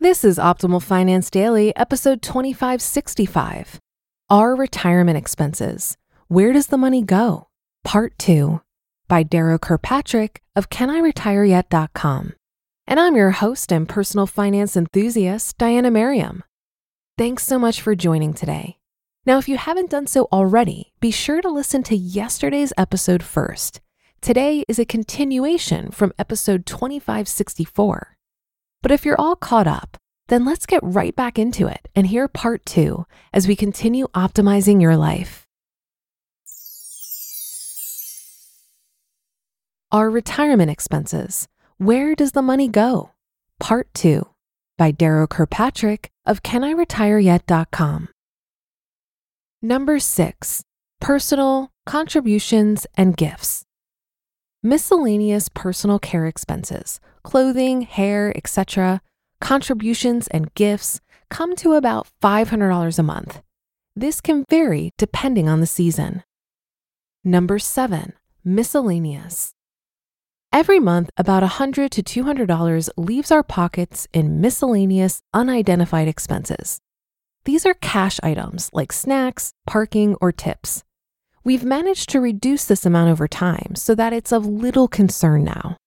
This is Optimal Finance Daily, episode 2565. Our Retirement Expenses Where Does the Money Go? Part 2 by Darrow Kirkpatrick of CanIRetireYet.com. And I'm your host and personal finance enthusiast, Diania Merriam. Thanks so much for joining today. Now, if you haven't done so already, be sure to listen to yesterday's episode first. Today is a continuation from episode 2564. But if you're all caught up, then let's get right back into it and hear part two as we continue optimizing your life. Our retirement expenses. Where does the money go? Part two by Darrow Kirkpatrick of CanIRetireYet.com. Number six, personal contributions and gifts. Miscellaneous personal care expenses, clothing, hair, etc., contributions, and gifts come to about $500 a month. This can vary depending on the season. Number seven, miscellaneous. Every month, about $100 to $200 leaves our pockets in miscellaneous, unidentified expenses. These are cash items like snacks, parking, or tips. We've managed to reduce this amount over time so that it's of little concern now.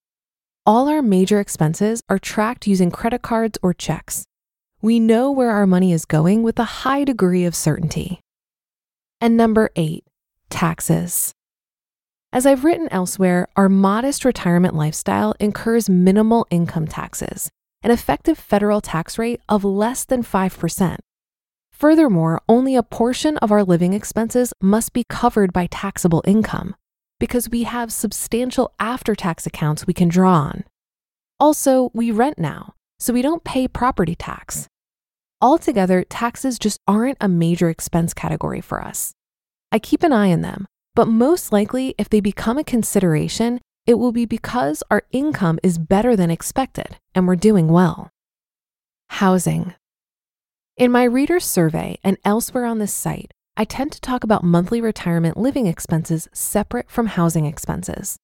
All our major expenses are tracked using credit cards or checks. We know where our money is going with a high degree of certainty. And number eight, taxes. As I've written elsewhere, our modest retirement lifestyle incurs minimal income taxes, an effective federal tax rate of less than 5%. Furthermore, only a portion of our living expenses must be covered by taxable income because we have substantial after tax accounts we can draw on. Also, we rent now, so we don't pay property tax. Altogether, taxes just aren't a major expense category for us. I keep an eye on them, but most likely, if they become a consideration, it will be because our income is better than expected and we're doing well. Housing. In my reader's survey and elsewhere on this site, I tend to talk about monthly retirement living expenses separate from housing expenses.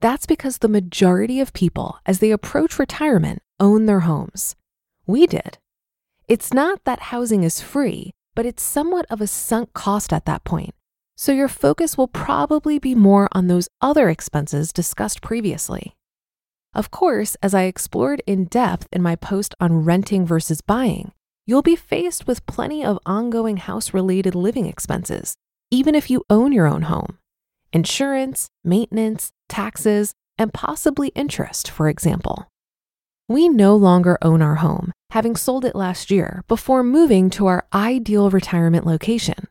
That's because the majority of people, as they approach retirement, own their homes. We did. It's not that housing is free, but it's somewhat of a sunk cost at that point. So your focus will probably be more on those other expenses discussed previously. Of course, as I explored in depth in my post on renting versus buying, you'll be faced with plenty of ongoing house related living expenses, even if you own your own home. Insurance, maintenance, taxes, and possibly interest, for example. We no longer own our home, having sold it last year before moving to our ideal retirement location.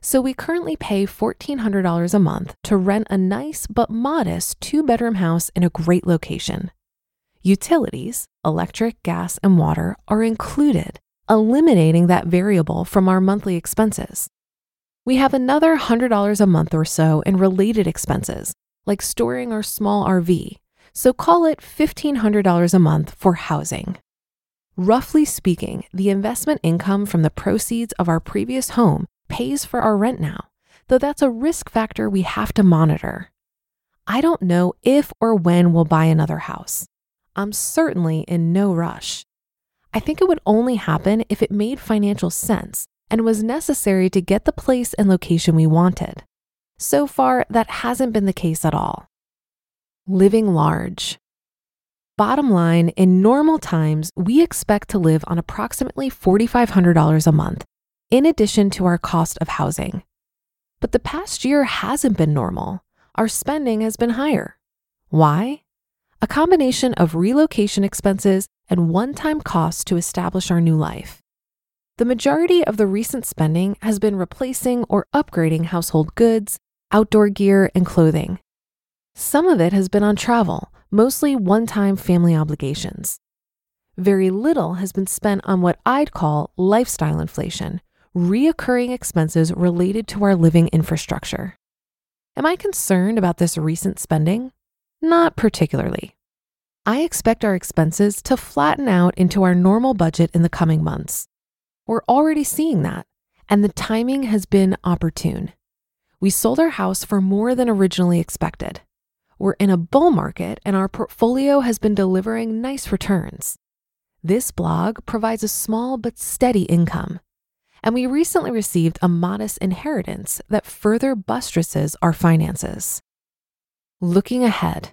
So we currently pay $1,400 a month to rent a nice but modest two bedroom house in a great location. Utilities, electric, gas, and water are included, eliminating that variable from our monthly expenses. We have another $100 a month or so in related expenses, like storing our small RV, so call it $1,500 a month for housing. Roughly speaking, the investment income from the proceeds of our previous home pays for our rent now, though that's a risk factor we have to monitor. I don't know if or when we'll buy another house. I'm certainly in no rush. I think it would only happen if it made financial sense and was necessary to get the place and location we wanted. So far, that hasn't been the case at all. Living large. Bottom line, in normal times, we expect to live on approximately $4,500 a month, in addition to our cost of housing. But the past year hasn't been normal. Our spending has been higher. Why? A combination of relocation expenses and one time costs to establish our new life. The majority of the recent spending has been replacing or upgrading household goods, outdoor gear, and clothing. Some of it has been on travel, mostly one time family obligations. Very little has been spent on what I'd call lifestyle inflation, reoccurring expenses related to our living infrastructure. Am I concerned about this recent spending? Not particularly. I expect our expenses to flatten out into our normal budget in the coming months. We're already seeing that, and the timing has been opportune. We sold our house for more than originally expected. We're in a bull market, and our portfolio has been delivering nice returns. This blog provides a small but steady income, and we recently received a modest inheritance that further buttresses our finances. Looking ahead.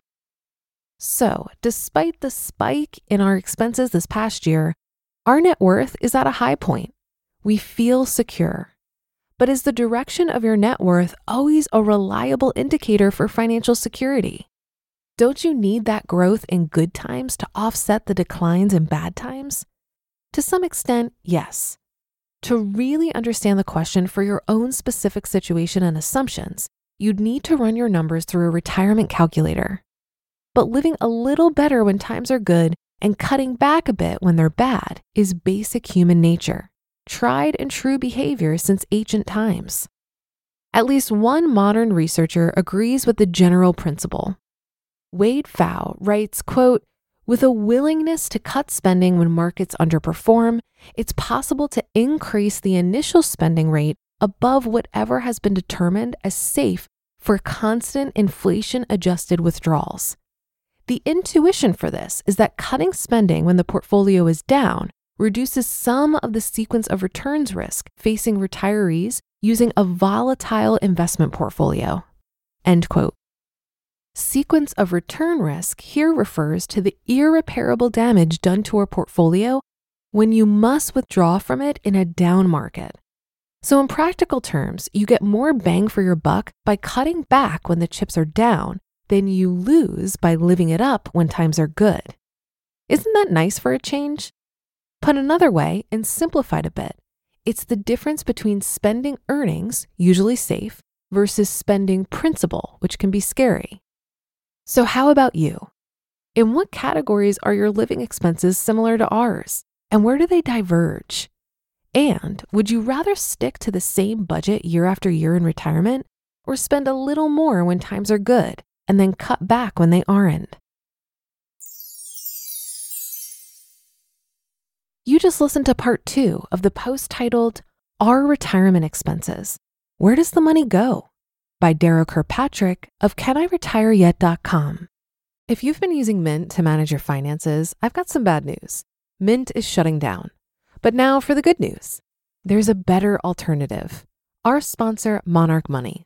So, despite the spike in our expenses this past year, our net worth is at a high point. We feel secure. But is the direction of your net worth always a reliable indicator for financial security? Don't you need that growth in good times to offset the declines in bad times? To some extent, yes. To really understand the question for your own specific situation and assumptions, you'd need to run your numbers through a retirement calculator. But living a little better when times are good and cutting back a bit when they're bad is basic human nature tried and true behavior since ancient times. At least one modern researcher agrees with the general principle. Wade Pfau writes, quote, with a willingness to cut spending when markets underperform, it's possible to increase the initial spending rate above whatever has been determined as safe for constant inflation adjusted withdrawals. The intuition for this is that cutting spending when the portfolio is down reduces some of the sequence of returns risk facing retirees using a volatile investment portfolio. End quote. Sequence of return risk here refers to the irreparable damage done to a portfolio when you must withdraw from it in a down market. So, in practical terms, you get more bang for your buck by cutting back when the chips are down than you lose by living it up when times are good. Isn't that nice for a change? Put another way and simplified a bit, it's the difference between spending earnings, usually safe, versus spending principal, which can be scary. So, how about you? In what categories are your living expenses similar to ours? And where do they diverge? And would you rather stick to the same budget year after year in retirement or spend a little more when times are good and then cut back when they aren't? You just listened to part two of the post titled Our Retirement Expenses Where Does the Money Go? by Darrow Kirkpatrick of CanIRetireYet.com. If you've been using Mint to manage your finances, I've got some bad news. Mint is shutting down. But now for the good news there's a better alternative. Our sponsor, Monarch Money.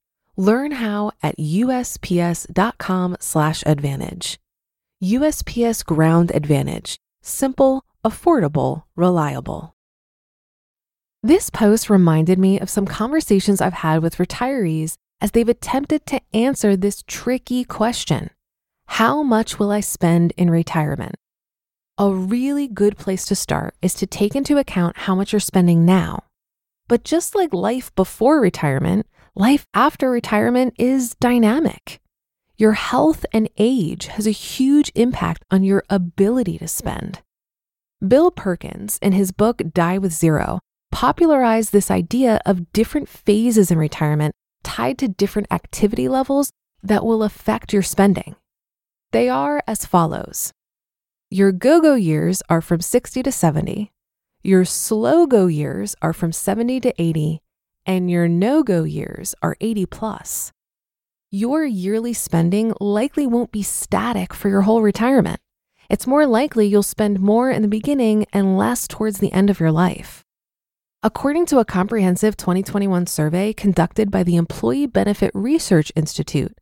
Learn how at USPS.com/advantage. USPS Ground Advantage: simple, affordable, reliable. This post reminded me of some conversations I've had with retirees as they've attempted to answer this tricky question How much will I spend in retirement? A really good place to start is to take into account how much you're spending now. But just like life before retirement, life after retirement is dynamic. Your health and age has a huge impact on your ability to spend. Bill Perkins, in his book Die with Zero, popularized this idea of different phases in retirement tied to different activity levels that will affect your spending. They are as follows Your go go years are from 60 to 70, your slow go years are from 70 to 80, and your no go years are 80 plus. Your yearly spending likely won't be static for your whole retirement. It's more likely you'll spend more in the beginning and less towards the end of your life. According to a comprehensive 2021 survey conducted by the Employee Benefit Research Institute,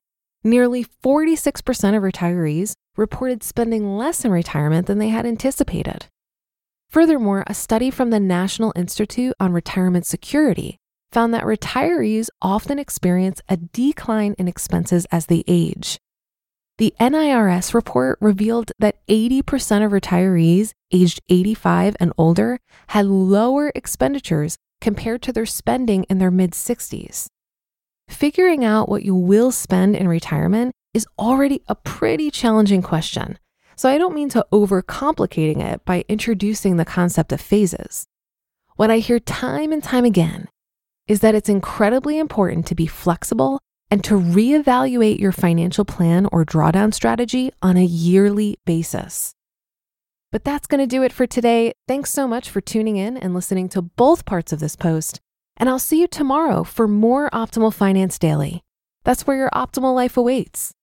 nearly 46% of retirees reported spending less in retirement than they had anticipated. Furthermore, a study from the National Institute on Retirement Security found that retirees often experience a decline in expenses as they age. The NIRS report revealed that 80% of retirees aged 85 and older had lower expenditures compared to their spending in their mid 60s. Figuring out what you will spend in retirement is already a pretty challenging question, so I don't mean to overcomplicating it by introducing the concept of phases. What I hear time and time again is that it's incredibly important to be flexible and to reevaluate your financial plan or drawdown strategy on a yearly basis. But that's going to do it for today. Thanks so much for tuning in and listening to both parts of this post. And I'll see you tomorrow for more Optimal Finance Daily. That's where your optimal life awaits.